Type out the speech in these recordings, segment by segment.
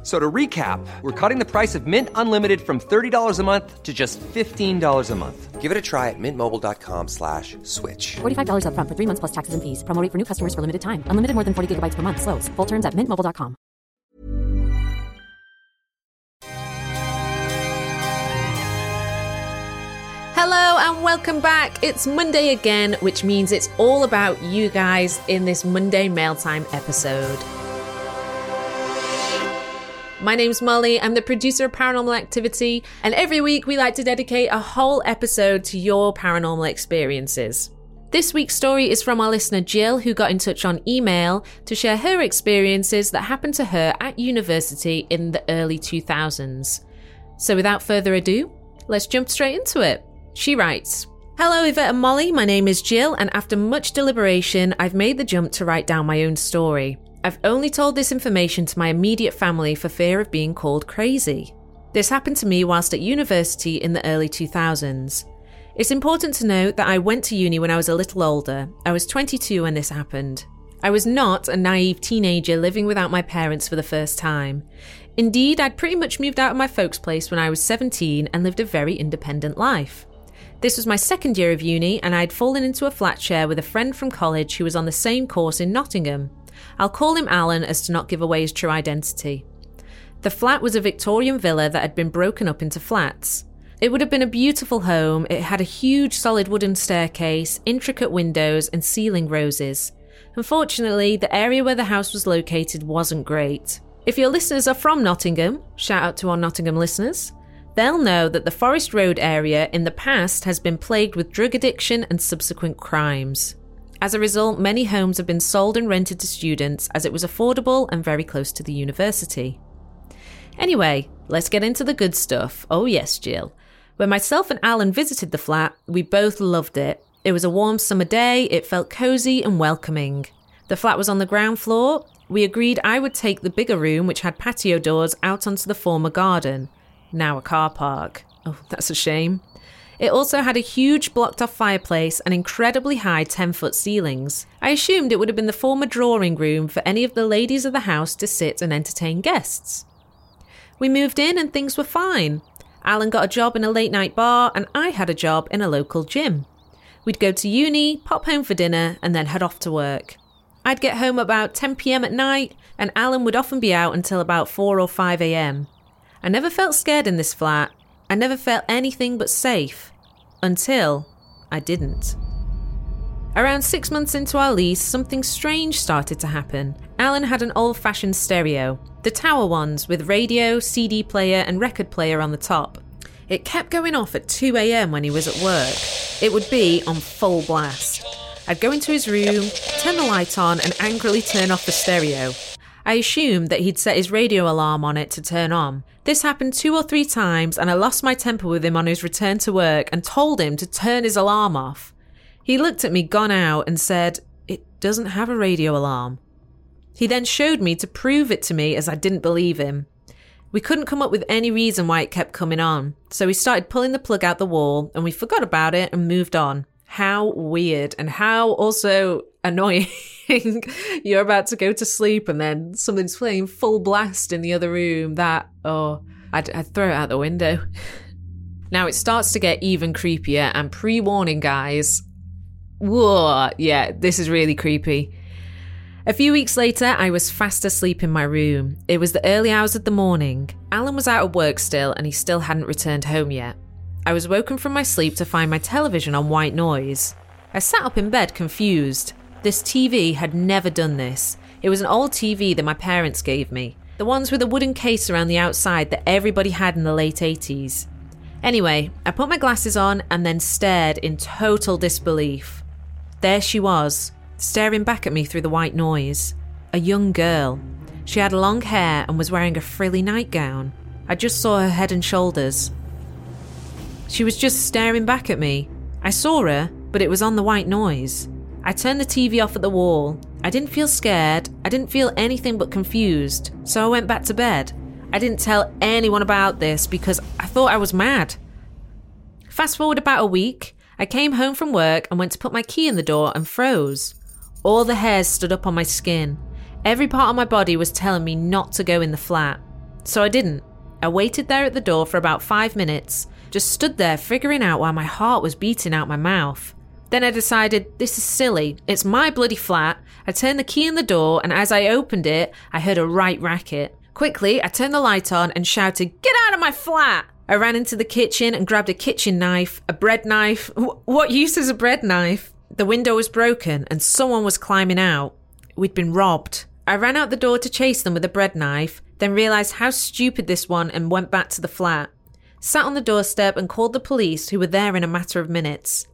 F- So to recap, we're cutting the price of Mint Unlimited from $30 a month to just $15 a month. Give it a try at mintmobile.com slash switch. $45 upfront for three months plus taxes and fees. Promo rate for new customers for limited time. Unlimited more than 40 gigabytes per month. Slows. Full terms at mintmobile.com. Hello and welcome back. It's Monday again, which means it's all about you guys in this Monday Mail Time episode. My name's Molly. I'm the producer of Paranormal Activity, and every week we like to dedicate a whole episode to your paranormal experiences. This week's story is from our listener Gill, who got in touch on email to share her experiences that happened to her at university in the early 2000s. So, without further ado, let's jump straight into it. She writes Hello, Yvette and Molly. My name is Gill, and after much deliberation, I've made the jump to write down my own story. I've only told this information to my immediate family for fear of being called crazy. This happened to me whilst at university in the early 2000s. It's important to note that I went to uni when I was a little older. I was 22 when this happened. I was not a naive teenager living without my parents for the first time. Indeed, I'd pretty much moved out of my folks' place when I was 17 and lived a very independent life. This was my second year of uni, and I'd fallen into a flat share with a friend from college who was on the same course in Nottingham. I'll call him Alan as to not give away his true identity. The flat was a Victorian villa that had been broken up into flats. It would have been a beautiful home. It had a huge solid wooden staircase, intricate windows, and ceiling roses. Unfortunately, the area where the house was located wasn't great. If your listeners are from Nottingham, shout out to our Nottingham listeners, they'll know that the Forest Road area in the past has been plagued with drug addiction and subsequent crimes. As a result, many homes have been sold and rented to students as it was affordable and very close to the university. Anyway, let's get into the good stuff. Oh, yes, Gill. When myself and Alan visited the flat, we both loved it. It was a warm summer day, it felt cozy and welcoming. The flat was on the ground floor. We agreed I would take the bigger room, which had patio doors, out onto the former garden, now a car park. Oh, that's a shame. It also had a huge blocked off fireplace and incredibly high 10 foot ceilings. I assumed it would have been the former drawing room for any of the ladies of the house to sit and entertain guests. We moved in and things were fine. Alan got a job in a late night bar, and I had a job in a local gym. We'd go to uni, pop home for dinner, and then head off to work. I'd get home about 10 pm at night, and Alan would often be out until about 4 or 5 am. I never felt scared in this flat. I never felt anything but safe. Until I didn't. Around six months into our lease, something strange started to happen. Alan had an old fashioned stereo, the tower ones with radio, CD player, and record player on the top. It kept going off at 2am when he was at work. It would be on full blast. I'd go into his room, turn the light on, and angrily turn off the stereo. I assumed that he'd set his radio alarm on it to turn on. This happened two or three times, and I lost my temper with him on his return to work and told him to turn his alarm off. He looked at me, gone out, and said, It doesn't have a radio alarm. He then showed me to prove it to me as I didn't believe him. We couldn't come up with any reason why it kept coming on, so we started pulling the plug out the wall and we forgot about it and moved on. How weird and how also annoying. You're about to go to sleep and then something's playing full blast in the other room. That, oh, I'd, I'd throw it out the window. Now it starts to get even creepier, and pre warning, guys. Whoa, yeah, this is really creepy. A few weeks later, I was fast asleep in my room. It was the early hours of the morning. Alan was out of work still, and he still hadn't returned home yet. I was woken from my sleep to find my television on white noise. I sat up in bed confused. This TV had never done this. It was an old TV that my parents gave me, the ones with a wooden case around the outside that everybody had in the late 80s. Anyway, I put my glasses on and then stared in total disbelief. There she was, staring back at me through the white noise. A young girl. She had long hair and was wearing a frilly nightgown. I just saw her head and shoulders. She was just staring back at me. I saw her, but it was on the white noise. I turned the TV off at the wall. I didn't feel scared. I didn't feel anything but confused. So I went back to bed. I didn't tell anyone about this because I thought I was mad. Fast forward about a week, I came home from work and went to put my key in the door and froze. All the hairs stood up on my skin. Every part of my body was telling me not to go in the flat. So I didn't. I waited there at the door for about five minutes, just stood there figuring out why my heart was beating out my mouth. Then I decided, this is silly. It's my bloody flat. I turned the key in the door, and as I opened it, I heard a right racket. Quickly, I turned the light on and shouted, Get out of my flat! I ran into the kitchen and grabbed a kitchen knife, a bread knife. what use is a bread knife? The window was broken and someone was climbing out. We'd been robbed. I ran out the door to chase them with a bread knife, then realised how stupid this one and went back to the flat. Sat on the doorstep and called the police, who were there in a matter of minutes.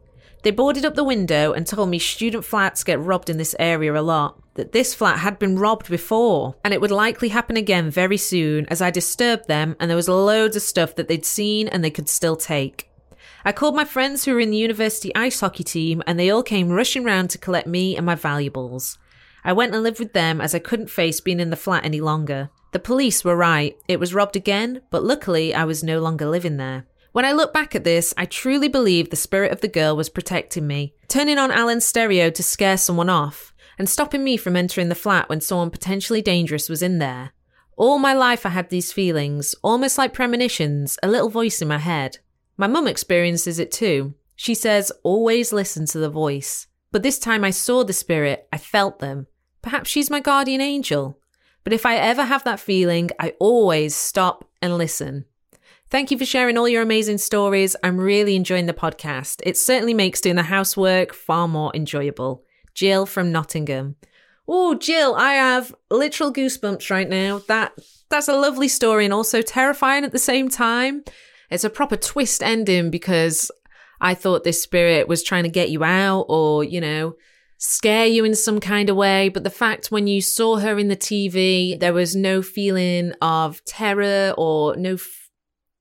They boarded up the window and told me student flats get robbed in this area a lot, that this flat had been robbed before, and it would likely happen again very soon as I disturbed them and there was loads of stuff that they'd seen and they could still take. I called my friends who were in the university ice hockey team and they all came rushing round to collect me and my valuables. I went and lived with them as I couldn't face being in the flat any longer. The police were right, it was robbed again, but luckily I was no longer living there. When I look back at this, I truly believe the spirit of the girl was protecting me, turning on Alan's stereo to scare someone off, and stopping me from entering the flat when someone potentially dangerous was in there. All my life I had these feelings, almost like premonitions, a little voice in my head. My mum experiences it too. She says, always listen to the voice. But this time I saw the spirit, I felt them. Perhaps she's my guardian angel. But if I ever have that feeling, I always stop and listen. Thank you for sharing all your amazing stories. I'm really enjoying the podcast. It certainly makes doing the housework far more enjoyable. Gill from Nottingham. Oh, Gill, I have literal goosebumps right now. That that's a lovely story and also terrifying at the same time. It's a proper twist ending because I thought this spirit was trying to get you out or, you know, scare you in some kind of way. But the fact when you saw her in the TV, there was no feeling of terror or no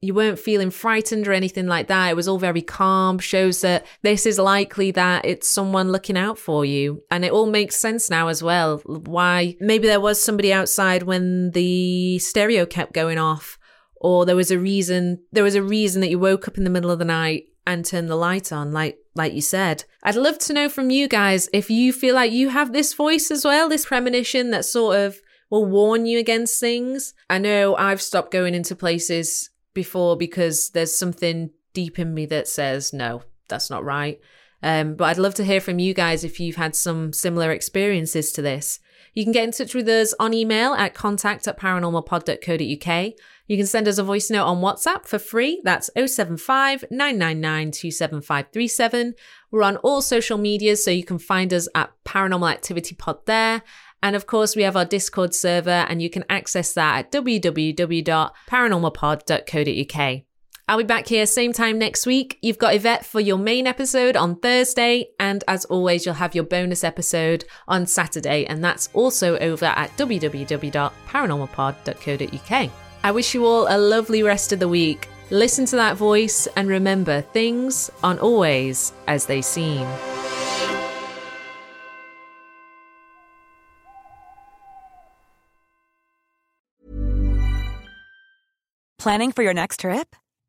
you weren't feeling frightened or anything like that. It was all very calm, shows that this is likely that it's someone looking out for you. And it all makes sense now as well. Why maybe there was somebody outside when the stereo kept going off, or there was a reason, there was a reason that you woke up in the middle of the night and turned the light on, like like you said. I'd love to know from you guys if you feel like you have this voice as well, this premonition that sort of will warn you against things. I know I've stopped going into places before because there's something deep in me that says, no, that's not right. Um, but I'd love to hear from you guys if you've had some similar experiences to this. You can get in touch with us on email at contact at paranormalpod.co.uk. You can send us a voice note on WhatsApp for free. That's 075 999 27537. We're on all social medias, so you can find us at Paranormal Activity Pod there. And of course, we have our Discord server, and you can access that at www.paranormalpod.co.uk. I'll be back here same time next week. You've got Yvette for your main episode on Thursday, and as always, you'll have your bonus episode on Saturday, and that's also over at www.paranormalpod.co.uk. I wish you all a lovely rest of the week. Listen to that voice, and remember, things aren't always as they seem. Planning for your next trip?